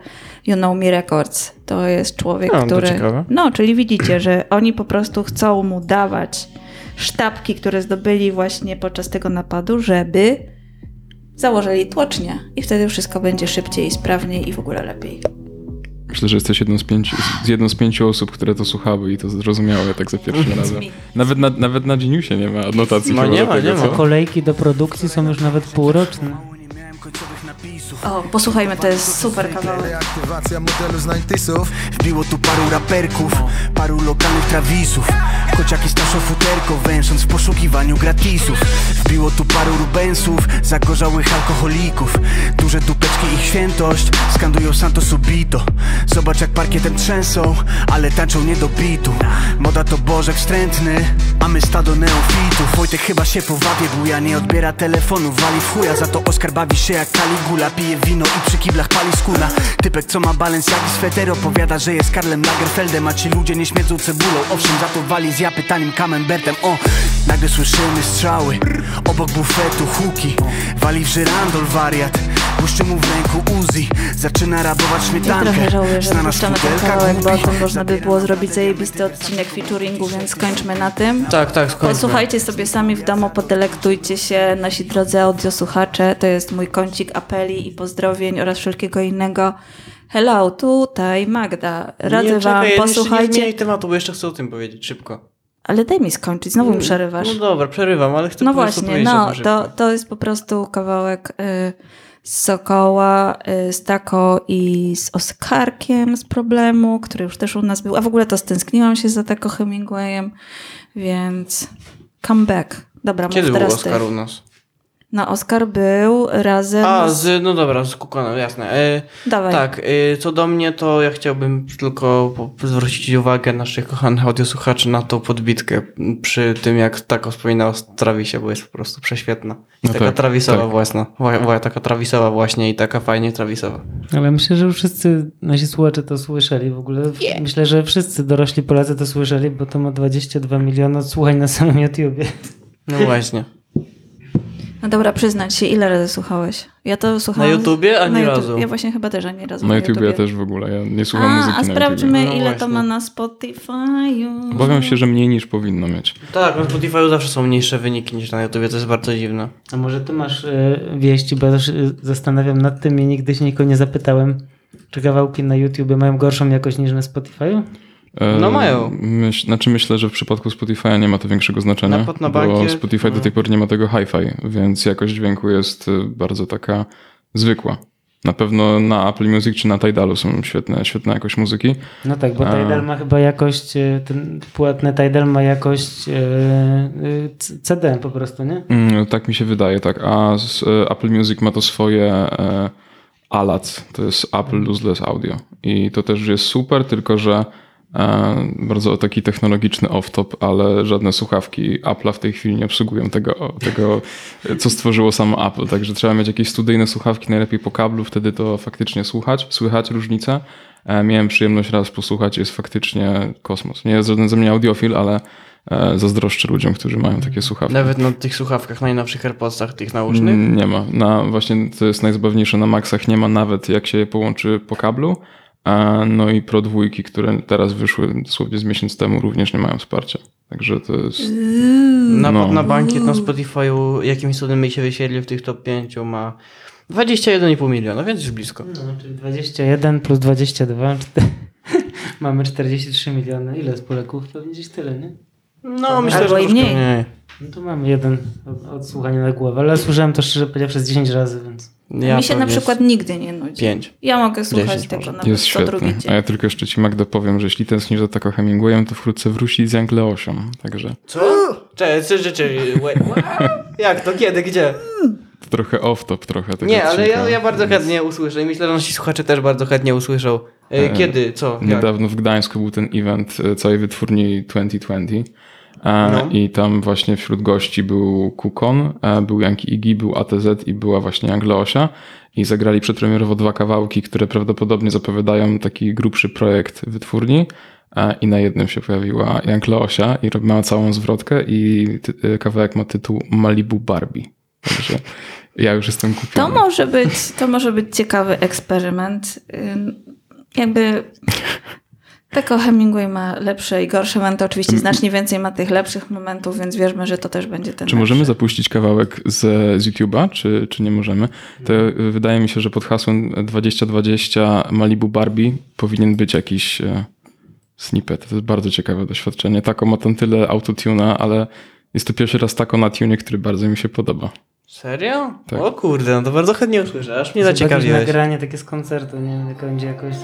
You Know Me Records. To jest człowiek, No, który... No, czyli widzicie, że oni po prostu chcą mu dawać sztabki, które zdobyli właśnie podczas tego napadu, żeby założyli tłocznie. I wtedy wszystko będzie szybciej, sprawniej i w ogóle lepiej. Myślę, że jesteś jedną z, pięciu, z jedną z pięciu osób, które to słuchały i to zrozumiały tak za pierwszym razem. Nawet na, nawet na Geniusie nie ma anotacji. No nie ma, tego, nie co? ma. Kolejki do produkcji są już nawet półroczne. O, posłuchajmy, to jest super kawałek. Reaktywacja modelu z 90sów Wbiło tu paru raperków, paru lokalnych trawisów. Kociaki z naszą futerką, węsząc w poszukiwaniu gratisów. Wbiło tu paru rubensów, zagorzałych alkoholików. Duże dupeczki ich świętość, skandują santo subito. Zobacz jak parkietem trzęsą, ale tańczą nie do bitu. Moda to bożek wstrętny, a my stado neofitów Wojtek chyba się powabię, buja nie odbiera telefonu Wali w chuja, za to Oskar bawi się jak Caligula Pije wino i przy kiblach pali skuna Typek co ma balans jak sweter opowiada, że jest Karlem Lagerfeldem A ci ludzie nie śmierdzą cebulą, owszem za to wali z japy tanim camembertem. O, nagle słyszymy strzały, obok bufetu huki. Wali w żyrandol wariat, błyszczy mu w ręku Uzi Zaczyna rabować Ja śmietankę trochę żałuję, że Znana puszczamy ten kawałek, bo o tym można by było zrobić zajebisty odcinek featuringu, więc skończmy na tym. Tak, tak, skończmy. Posłuchajcie sobie sami w domu, podelektujcie się, nasi drodzy audiosłuchacze. To jest mój kącik apeli i pozdrowień oraz wszelkiego innego. Hello, tutaj Magda. Radzę nie, wam, czekaj, Jeszcze nie posłuchajcie. zmieniaj tematu, bo jeszcze chcę o tym powiedzieć szybko. Ale daj mi skończyć, znowu mi przerywasz. No dobra, przerywam, ale chcę No po prostu właśnie, no to, to jest po prostu kawałek y, z Sokoła, y, z Tako i z Oskarkiem z problemu, który już też u nas był. A w ogóle to stęskniłam się za Tako Hemingwayem, więc come back. Dobra, Kiedy był teraz Oscar ty. u nas? No Oscar był razem A, z... no dobra, z Kukonem, jasne. E, Dawaj. Tak, e, co do mnie, to ja chciałbym tylko zwrócić uwagę naszych kochanych audiosłuchaczy na tą podbitkę przy tym, jak Tako wspominał o Travisie, bo jest po prostu prześwietna. I No taka tak, Travisowa tak. własna, wła- wła- taka Travisowa właśnie i taka fajnie Travisowa. Ale myślę, że już wszyscy nasi słuchacze to słyszeli w ogóle. Myślę, że wszyscy dorośli Polacy to słyszeli, bo to ma 22 miliony odsłuchań na samym YouTubie. No właśnie. No dobra, przyznać się, ile razy słuchałeś? Ja to słuchałam... Na YouTubie? Ani na YouTube- razu. Ja właśnie chyba też ani razu Na YouTubie ja też w ogóle, ja nie słucham A, muzyki a na sprawdźmy, YouTubie. ile to ma na Spotify'u. Obawiam się, że mniej niż powinno mieć. Tak, na Spotify zawsze są mniejsze wyniki niż na YouTubie, to jest bardzo dziwne. A może ty masz e, wieści, bo ja też e, zastanawiam nad tym i nigdy się nikogo nie zapytałem, czy kawałki na YouTubie mają gorszą jakość niż na Spotify'u? E, No mają. Myśl, znaczy myślę, że w przypadku Spotify'a nie ma to większego znaczenia, Na na bo bankie- Spotify do tej pory nie ma tego hi-fi, więc jakość dźwięku jest y, bardzo taka zwykła. Na pewno na Apple Music czy na Tidalu są świetne, świetne jakość muzyki. No tak, bo Tidal ma chyba jakość, e, ten płatny Tidal ma jakość c- CD po prostu, nie? Mm, tak mi się wydaje, tak. A Apple Music ma to swoje ALAC, to jest Apple Lossless Audio. I to też jest super, tylko że bardzo taki technologiczny off-top, ale żadne słuchawki Apple'a w tej chwili nie obsługują tego, tego, co stworzyło samo Apple. Także trzeba mieć jakieś studyjne słuchawki, najlepiej po kablu, wtedy to faktycznie słuchać, słychać różnicę. E, miałem przyjemność raz posłuchać, jest faktycznie kosmos. Nie jest żaden ze mnie audiofil, ale e, zazdroszczę ludziom, którzy mają takie słuchawki. Nawet na tych słuchawkach, najnowszych AirPodsach, tych nausznych. Mm, Nie ma. Na, właśnie to jest najzabawniejsze, na Maxach nie ma nawet jak się je połączy po kablu. A, no i Pro dwójki, które teraz wyszły dosłownie z miesiąc temu również nie mają wsparcia. Także to jest... Na, no. na bankiet na Spotify'u jakimś cudem mi się wyświetlił w tych top 5 ma 21,5 miliona, więc już blisko. No, czyli 21 plus 22, czte- mamy 43 miliony. Ile z Polaków? Pewnie gdzieś tyle, nie? No, myślę, że mniej. mniej. No to mamy jeden od- odsłuchanie na głowę, ale słyszałem to szczerze powiedziawszy z 10 razy, więc... Ja Mi się na przykład nigdy nie nudzi. pięć. Ja mogę słuchać 10 tego może. nawet Jest co drugi świetny. dzień. A ja tylko jeszcze ci Magda powiem, że jeśli tęsknisz za taką Hemingwayem, to wkrótce wróci z Jangleosią. Także Co? Cześć, co rzeczy? Jak to? Kiedy? Gdzie? to trochę off-top trochę tego Nie, ale ja, ja bardzo chętnie usłyszę i myślę, że nasi słuchacze też bardzo chętnie usłyszą. E, E, Kiedy? Co? Jak? Niedawno w Gdańsku był ten event e, całej wytwórni 2020 e, No. i tam właśnie wśród gości był Kukon, e, był Yankee Iggy, był ATZ i była właśnie Angleosia i zagrali przedpremierowo dwa kawałki, które prawdopodobnie zapowiadają taki grubszy projekt wytwórni e, i na jednym się pojawiła Jankleosia i rob- miała całą zwrotkę i e, kawałek ma tytuł Malibu Barbie. Także ja już jestem kupiony. To może być, to może być ciekawy eksperyment. Ym, Jakby Tako Hemingway ma lepsze i gorsze momenty. Oczywiście znacznie więcej ma tych lepszych momentów, więc wierzmy, że to też będzie ten Czy możemy zapuścić kawałek z, z YouTube'a, czy, czy nie możemy? To wydaje mi się, że pod hasłem 2020 Malibu Barbie powinien być jakiś e, snippet. To jest bardzo ciekawe doświadczenie. Tako ma tam tyle autotuna, ale jest to pierwszy raz tako na tunie, który bardzo mi się podoba. Serio? Tak. O kurde, no to bardzo chętnie usłyszę, aż mnie zaciekawiłeś. nagranie takie z koncertu, nie wiem, jaka będzie jakoś...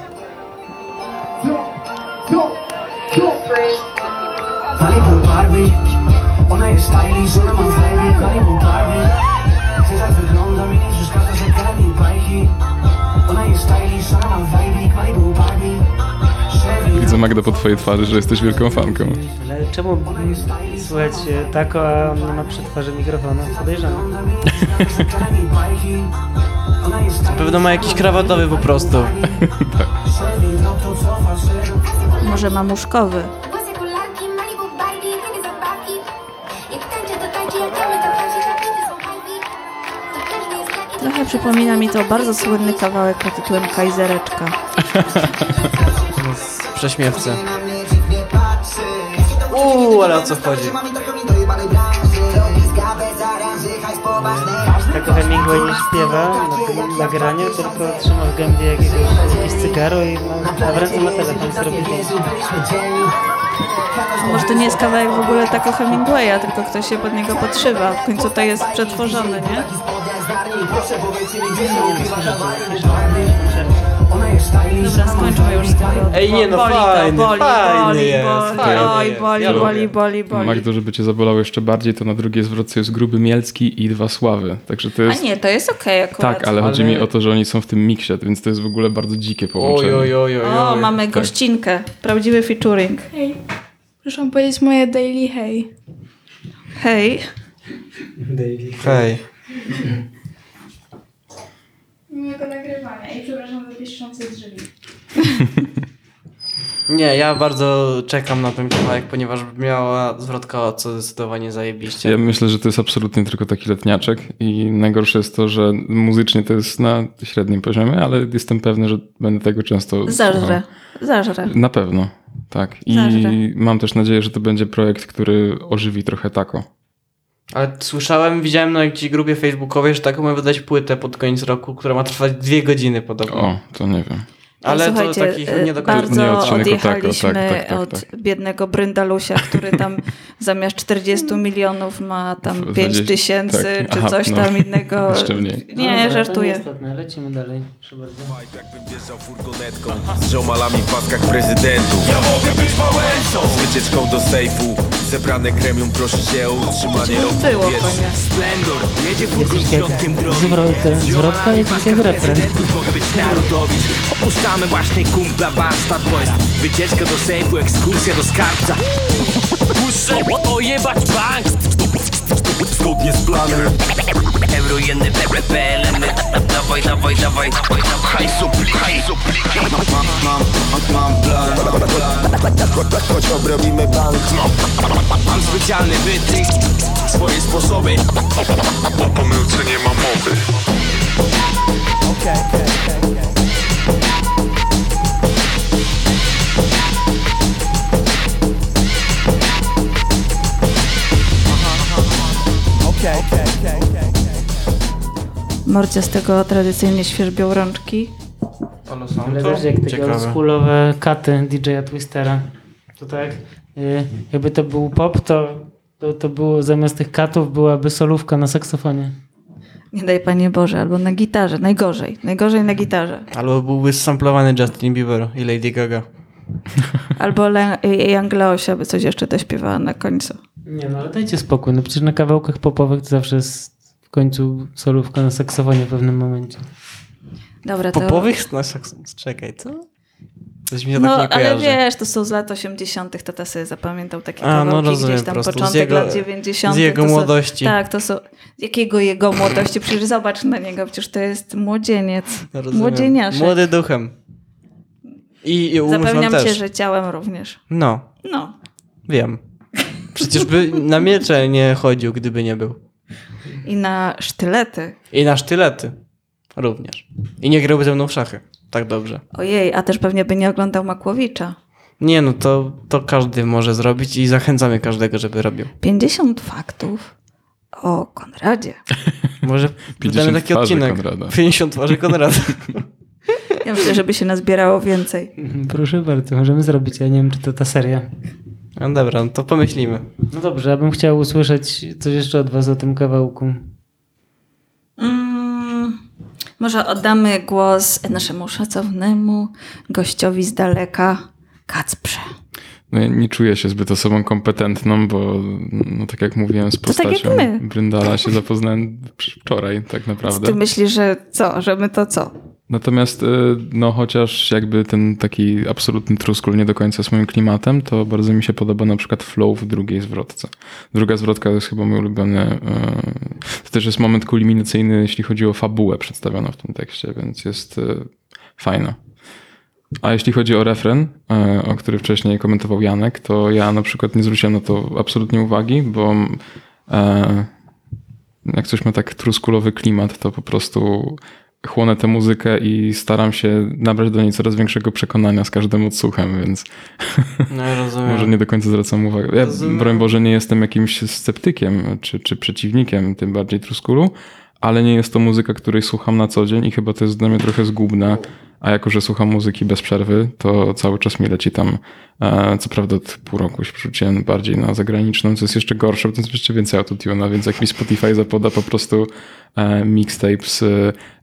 Barbie Ona jest stylish, ona ma vibe Malibu Barbie Ty tak wygląda, mi nie przeszkadza, że bajki Ona jest stylish, ona ma vibe Malibu Barbie Widzę Magda po twojej twarzy, że jesteś wielką fanką. Ale czemu słychać e, tako, a on nie ma przy twarzy mikrofonu? Podejrzane. Na pewno ma jakiś krawatowy po prostu. Może mamuszkowy. Trochę przypomina mi to bardzo słynny kawałek pod tytułem Kajzereczka. Prześmiewce. Uuu, ale o co chodzi? Hemingway nie śpiewa na tym nagraniu, tylko trzyma w gębie jakiegoś, jakieś cygaro i ma, a w ręce ma telefon, co robi zdjęcie. Może to nie jest kawałek w ogóle tako Hemingwaya, tylko ktoś się pod niego podszywa. W końcu to jest przetworzone, nie? Dobra, skończmy już z tym. Ej, nie no, boli fajny, to, boli, fajny boli, jest, boli, fajny oj, jest. boli, Ja boli, lubię. boli, boli. Magdo, żeby cię zabolało jeszcze bardziej, to na drugiej zwrotce jest Gruby Mielski i Dwa Sławy. Także to A jest... nie, to jest okej akurat. Tak, ale chodzi mi o to, że oni są w tym miksie, więc to jest w ogóle bardzo dzikie połączenie. Oj, oj, oj, oj, O, oj. mamy Tak. gościnkę. Prawdziwy featuring. Hej. Proszę powiedzieć moje daily hej. Hej. Hej. Miłego nagrywania i przepraszam za pieszczące drzwi. Nie, ja bardzo czekam na ten kawałek, ponieważ miała zwrotka co zdecydowanie zajebiście. Ja myślę, że to jest absolutnie tylko taki letniaczek i najgorsze jest to, że muzycznie to jest na średnim poziomie, ale jestem pewny, że będę tego często Zażrę. Zażrę. Na pewno, tak. I Zażrę. mam też nadzieję, że to będzie projekt, który ożywi trochę tako. Ale słyszałem, widziałem na jakiejś grupie facebookowej, że taką ma wydać płytę pod koniec roku, która ma trwać dwie godziny podobno. O, to nie wiem. Ale to Słuchajcie, takich y, nie do końca. bardzo Nie odjechaliśmy tak, tak, tak, od tak. biednego Bryndalusia, który tam zamiast 40 milionów ma tam 5 20 tysięcy tak. czy Aha, coś no. tam innego. Nie, To żartuję. nieistotne. Lecimy dalej. Wjeżdżał furgonetką z ziomalami w paskach prezydentów Ja mogę być małęsą Z wycieczką do sejfu Zebrane kremium prosi się o utrzymanie roku Było powietrza. konia. Splendor, jedzie furgon Jest środkiem drogi zwrot- zwrotka refren. mogę być narodowicz Opuszczamy właśnie kumpla Bastard Boys. Wycieczka do sejfu, ekskursja do skarbca. Puszczę ojebać bank. Zgodnie z planem. Euro jeny PLN Dawaj, dawaj, dawaj Hajsu hajsu Mam, mam, mam plan, Choć obrobimy bank. Mam specjalny wytrych Swoje sposoby. O pomyłce nie ma mowy Mordzia z tego tradycyjnie świerzbią rączki. One są Ale też jak takie oldschoolowe katy DJ-a Twistera. To tak, y, jakby to był pop, to, to, to było zamiast tych katów byłaby solówka na saksofonie. Nie daj Panie Boże, albo na gitarze. Najgorzej. Najgorzej na gitarze. Albo byłby samplowany Justin Bieber i Lady Gaga. Albo Le- Young Leosia by coś jeszcze dośpiewała na końcu. Nie no, ale dajcie spokój. No przecież na kawałkach popowych to zawsze jest w końcu solówka na saksofonie w pewnym momencie. Dobra, to... Popowych? No, saks- czekaj, co? Coś mi się No, tak nie ale wiesz, to są z lat 80., tata sobie zapamiętał takie A, no kawałki rozumiem, gdzieś tam początek jego- lat 90. z jego to są- młodości. Tak, to są. Jakiego jego młodości? Przecież zobacz na niego, przecież to jest młodzieniec. No, rozumiem. Młodzieniaszek. Młody duchem. I, i Zapewniam też. cię, że ciałem również. No, No. wiem. Przecież by na miecze nie chodził, gdyby nie był. I na sztylety. I na sztylety również. I nie grałby ze mną w szachy. Tak dobrze. Ojej, a też pewnie by nie oglądał Makłowicza. Nie no, to, to każdy może zrobić i zachęcamy każdego, żeby robił. 50 faktów o Konradzie. Może 50 wydamy taki twarzy odcinek. Konrada. 50 twarzy Konrada. Ja myślę, żeby się nazbierało więcej. Proszę bardzo, możemy zrobić. Ja nie wiem, czy to ta seria. No dobra, no to pomyślimy. No dobrze, ja bym chciał usłyszeć coś jeszcze od was o tym kawałku. Mm, może oddamy głos naszemu szacownemu gościowi z daleka, Kacprze. No, ja nie czuję się zbyt osobą kompetentną, bo no, tak jak mówiłem, z To tak jak postacią my. Bryndala się zapoznałem wczoraj tak naprawdę. Ty myślisz, że co, że my to co? Natomiast, y, no chociaż jakby ten taki absolutny truskul nie do końca jest moim klimatem, to bardzo mi się podoba na przykład flow w drugiej zwrotce. Druga zwrotka to jest chyba mój ulubiony. y, To też jest moment kulminacyjny, jeśli chodzi o fabułę przedstawioną w tym tekście, więc jest y, fajna. A jeśli chodzi o refren, o który wcześniej komentował Janek, to ja na przykład nie zwróciłem na to absolutnie uwagi, bo jak coś ma tak truskulowy klimat, to po prostu chłonę tę muzykę i staram się nabrać do niej coraz większego przekonania z każdym odsłuchem, więc No rozumiem. może nie do końca zwracam uwagę. Ja, Rozumiem. broń Boże, nie jestem jakimś sceptykiem czy, czy przeciwnikiem, tym bardziej truskulu, ale nie jest to muzyka, której słucham na co dzień i chyba to jest dla mnie trochę zgubne. A jako, że słucham muzyki bez przerwy, to cały czas mi leci tam. E, co prawda od pół roku się przerzuciłem bardziej na zagraniczną, co jest jeszcze gorsze, bo to jest jeszcze więcej autotuna, więc jak mi Spotify zapoda po prostu e, mixtape z,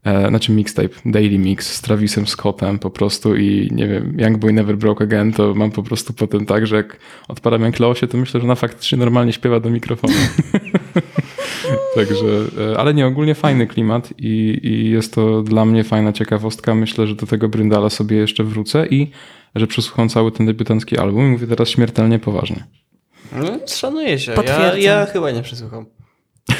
e, znaczy mixtape, daily mix z Travisem Scottem po prostu i nie wiem, Young Boy Never Broke Again, to mam po prostu potem tak, że jak odpalam Young Leosie, to myślę, że na faktycznie normalnie śpiewa do mikrofonu. Także, ale nie, ogólnie fajny klimat i, i jest to dla mnie fajna ciekawostka. Myślę, że do tego Bryndala sobie jeszcze wrócę i że przesłucham cały ten debiutancki album i mówię teraz śmiertelnie poważnie. No, szanuję się. Ja, ja chyba nie przesłucham.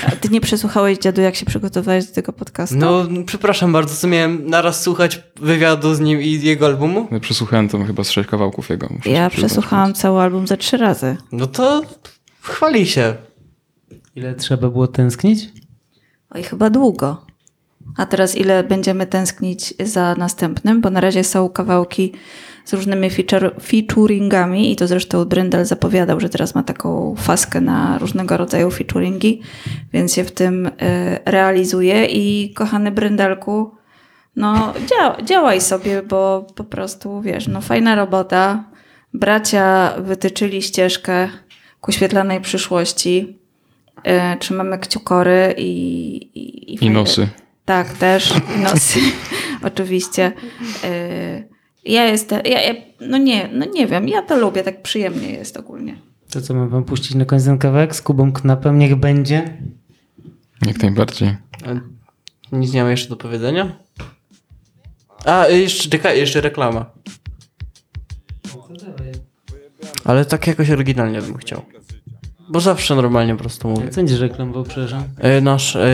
A ty nie przesłuchałeś, dziadu, jak się przygotowałeś do tego podcastu? No, przepraszam bardzo, co miałem naraz słuchać wywiadu z nim i jego albumu? Ja przesłuchałem tam chyba z sześć kawałków jego. muszę Ja przesłuchałam cały album za trzy razy. No to chwali się. Ile trzeba było tęsknić? Oj, chyba długo. A teraz ile będziemy tęsknić za następnym? Bo na razie są kawałki z różnymi featuringami i to zresztą Bryndel zapowiadał, że teraz ma taką faskę na różnego rodzaju featuringi, więc się w tym y, realizuje i kochany Bryndelku, no dzia działaj sobie, bo po prostu, wiesz, no fajna robota. Bracia wytyczyli ścieżkę ku świetlanej przyszłości. E, trzymamy kciukory i... I, I fajne- nosy. Tak, też. I nosy, oczywiście. E, ja jestem, ja, ja, no nie, no nie wiem, ja to lubię, tak przyjemnie jest ogólnie. To co, mam wam puścić na koniec ten kawałek z Kubą Knapem? Niech będzie. Jak najbardziej. Nic nie mam jeszcze do powiedzenia? A, jeszcze, czekaj, jeszcze reklama. Ale tak jakoś oryginalnie bym chciał. Bo zawsze normalnie po prostu mówię. Co będziesz reklamował, przepraszam? E, Nasz e,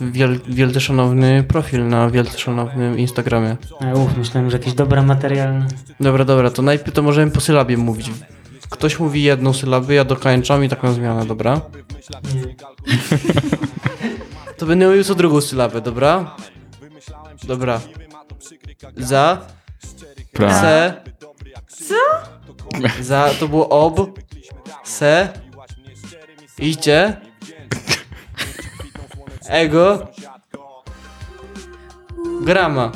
wiel, wielce szanowny profil na wielce szanownym Instagramie. A, uf, myślałem, że jakieś dobra materialne. Dobra, dobra, to najpierw to możemy po sylabie mówić. Ktoś mówi jedną sylabę, ja dokończam i taką zmianę, dobra? To będę mówił co drugą sylabę, dobra? Dobra. Za. Pra. Se. Co? Za, to było ob. Se. Idzie. Ego. Grama.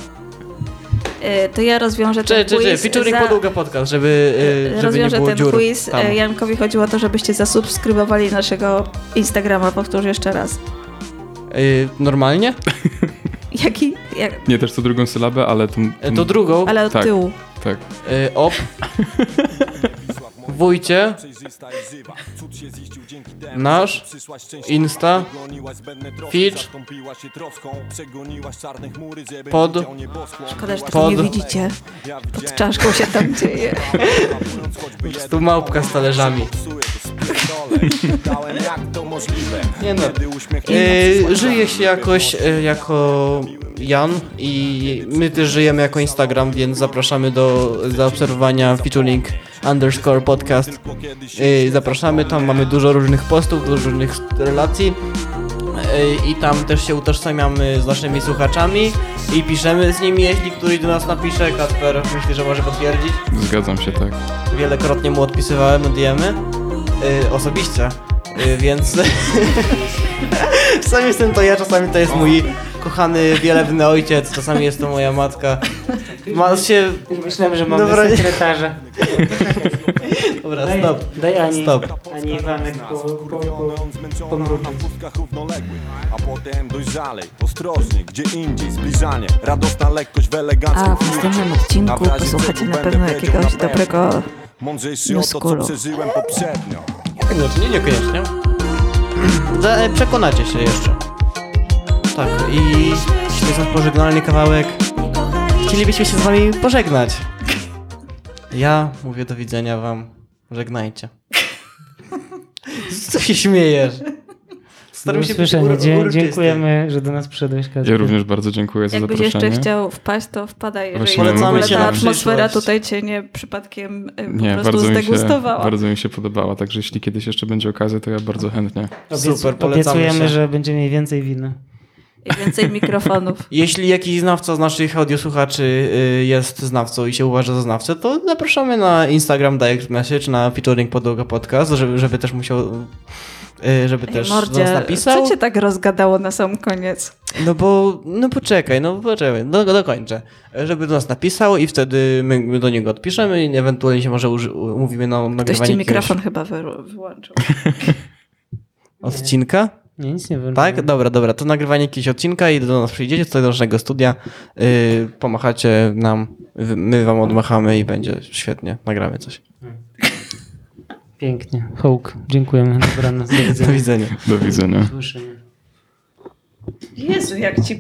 E, to ja rozwiążę Czy, ten czy, czy, quiz. featuring za- podługa podcast, żeby, y, żeby nie Rozwiążę było ten dziur. quiz. tam. E, Jankowi chodziło o to, żebyście zasubskrybowali naszego Instagrama. Powtórz jeszcze raz. Y, normalnie? Jaki? Jak... Nie, też to drugą sylabę, ale tą... E, To drugą. Ale od tak, tyłu. Tak. Y, op. Wójcie. Nasz. Insta. Fitch. Pod. Szkoda, że tego nie Pod. widzicie. Pod czaszką się tam dzieje. Prostu małpka z talerzami. Nie no. Y, żyje się jakoś y, jako Jan i my też żyjemy jako Instagram, więc zapraszamy do zaobserwowania featuring underscore podcast. Y, zapraszamy, tam mamy dużo różnych postów, dużo różnych relacji. Y, I tam też się utożsamiamy z naszymi słuchaczami i piszemy z nimi, jeśli któryś do nas napisze. Kasper myślę, że może potwierdzić. Zgadzam się, tak. Wielokrotnie mu odpisywałem DMy y, osobiście, więc czasami jestem to ja, czasami to jest mój kochany, wielebny ojciec, czasami jest to moja matka. Ma się... Myślałem, że mamy Dobra, nie- sekretarza. Dobra, daj, stop. Daj Ani, Stop. Ani Iwanek po, po, po, pomruczyć. A potem dojrzalej, ostrożnie, gdzie indziej zbliżanie Radosna lekkość w eleganckim A w następnym odcinku posłuchacie na pewno jakiegoś dobrego Mądrzejszy o to, co przeżyłem poprzednio Niekoniecznie, niekoniecznie. Za- e, Przekonacie się jeszcze. Tak, i nasz pożegnalny kawałek, chcielibyśmy się z wami pożegnać. Ja mówię do widzenia wam. Żegnajcie. Co się śmiejesz? Staram się być ur- Dzie-. Dziękujemy, że do nas przyszedłeś, Kacper. Ja również bardzo dziękuję za Jakbyś zaproszenie. jeszcze chciał wpaść, to wpadaj. Jeżeli Właśnie ogóle Polecamy ta się na atmosfera tutaj cię nie przypadkiem y, po Nie, prostu bardzo mi, się, zdegustowała. bardzo mi się podobała, także jeśli kiedyś jeszcze będzie okazja, to ja bardzo chętnie. Super, polecamy Obiecujemy, się. że będzie mieli więcej wina. Więcej mikrofonów. Jeśli jakiś znawca z naszych audiosłuchaczy y, jest znawcą i się uważa za znawcę, to zapraszamy na Instagram Direct Message, na featuring Podłoga Podcast, żeby, żeby też musiał, y, żeby Ej, też do Mordzie, nas napisał. co cię tak rozgadało na sam koniec? No bo, no poczekaj, no poczekaj, do, dokończę. Żeby do nas napisał i wtedy my, do niego odpiszemy i ewentualnie się może uży, umówimy na Ktoś nagrywanie ci jakiegoś mikrofon chyba wy, wyłączył. odcinka. Nie, nic nie wiem. Tak? Dobra, dobra. To nagrywanie jakiegoś odcinka i do nas przyjdziecie tutaj do naszego studia, yy, pomachacie nam, my wam odmachamy i będzie świetnie. Nagramy coś. Pięknie. Hołk. Dziękujemy. Dobranoc. Do widzenia. Do widzenia. Do widzenia. Jezu, jak ci